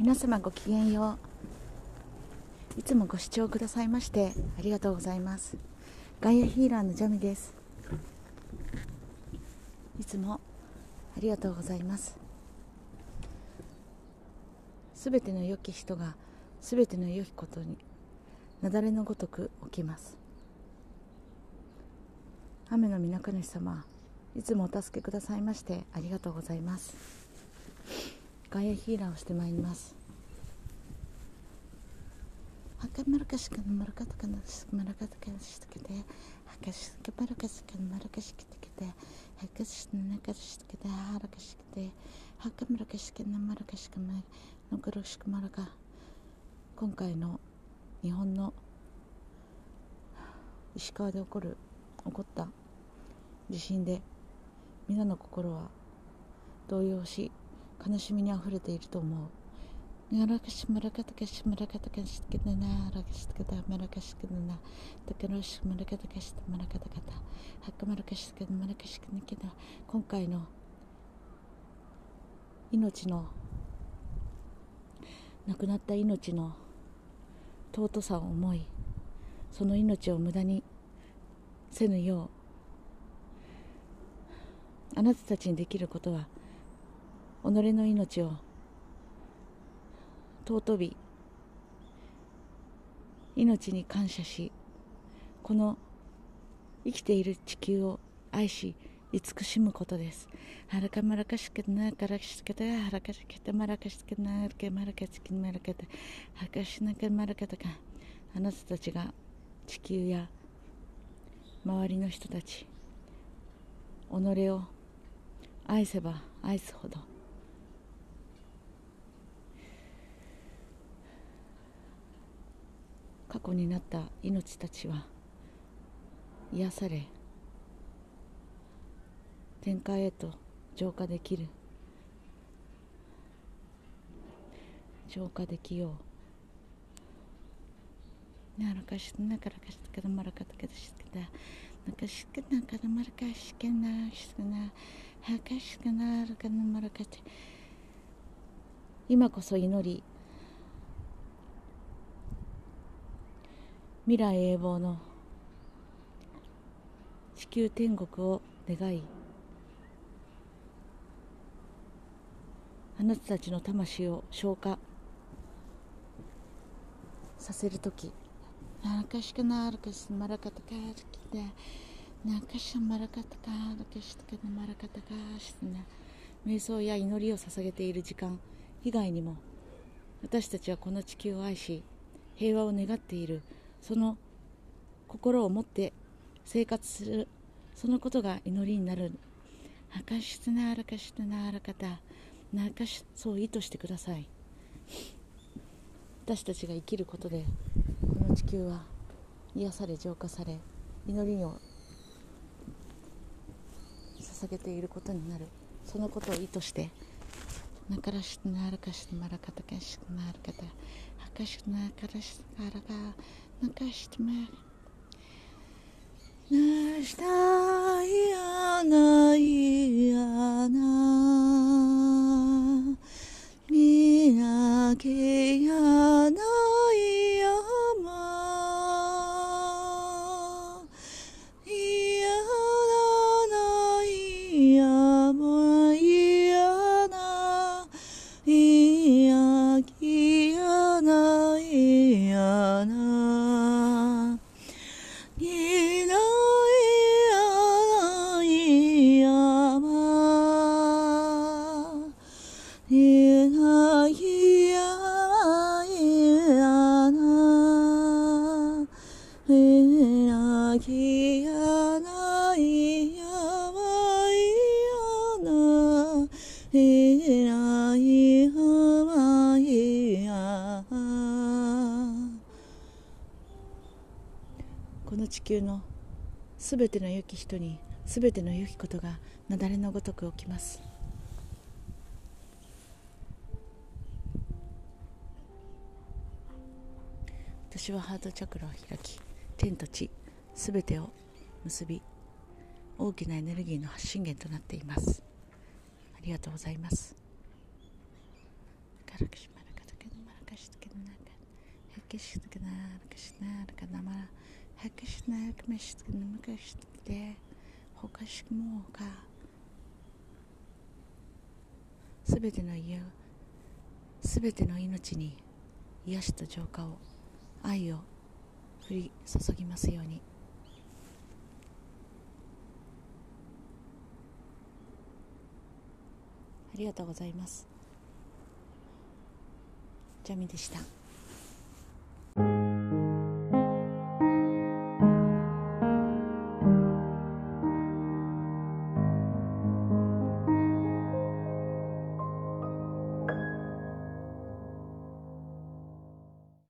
皆様ごきげんよう。いつもご視聴くださいましてありがとうございます。ガイアヒーラーのジャミです。いつもありがとうございます。すべての良き人がすべての良きことに雪崩のごとく起きます。雨の皆主様いつもお助けくださいましてありがとうございます。ガイアヒーラーをしてまいります。ハカマルカシカのマルカタカナシマルカタカシトケでハカシケマルカシカのマルカシキテケでハカシのナカシトケでハラカシケでハカマルカシカのマルカシカのクロシクマルカ今回の日本の石川で起こる起こった地震で皆の心は動揺し悲しみにあふれていると思う。マラカシマラカタカシマラカタカシケナナラカシケタマラカシケナナタカロシマラカタカシマラカタカタハカマラカシケナマラカシケナケナ今回の命の亡くなった命の尊さを思いその命を無駄にせぬようあなたたちにできることは己の命を尊び命に感謝しこの生きている地球を愛し慈しむことです。はらかまらかしけなからしけたはらかしけたまらかしけなけまらかしけまらかたはかしなかまらかたかあなたたちが地球や周りの人たち己を愛せば愛すほど過去になった命たちは癒され天界へと浄化できる。浄化できよう。ならかしなからかしかだまらかたかだしかだなかしかなかだまらかしかなしかなはかしかならかなまらかて今こそ祈り未来永劫の地球天国を願いあなたたちの魂を消化させる時。なんかしかなるかしまらかたかきてなんかしまらかたかるかしかなまらかたかしてな瞑想や祈りを捧げている時間。以外にも私たちはこの地球を愛し平和を願っている。その心を持って生活するそのことが祈りになる。はかしつなあらかしつなあらかたなかしそう意図してください。私たちが生きることでこの地球は癒され浄化され祈りを捧げていることになる。そのことを意図してなからしならかしまらかたかしならかたはかしなからしならかなかしまないやまいやこの地球のすべての良き人にすべての良きことが雪崩のごとく起きます。私はハートチャクラを開き天と地すべてを結び大きなエネルギーの発信源となっています。ありがとうございます。すべての命に癒しと浄化を愛を降り注ぎますようにありがとうございますちゃみでした。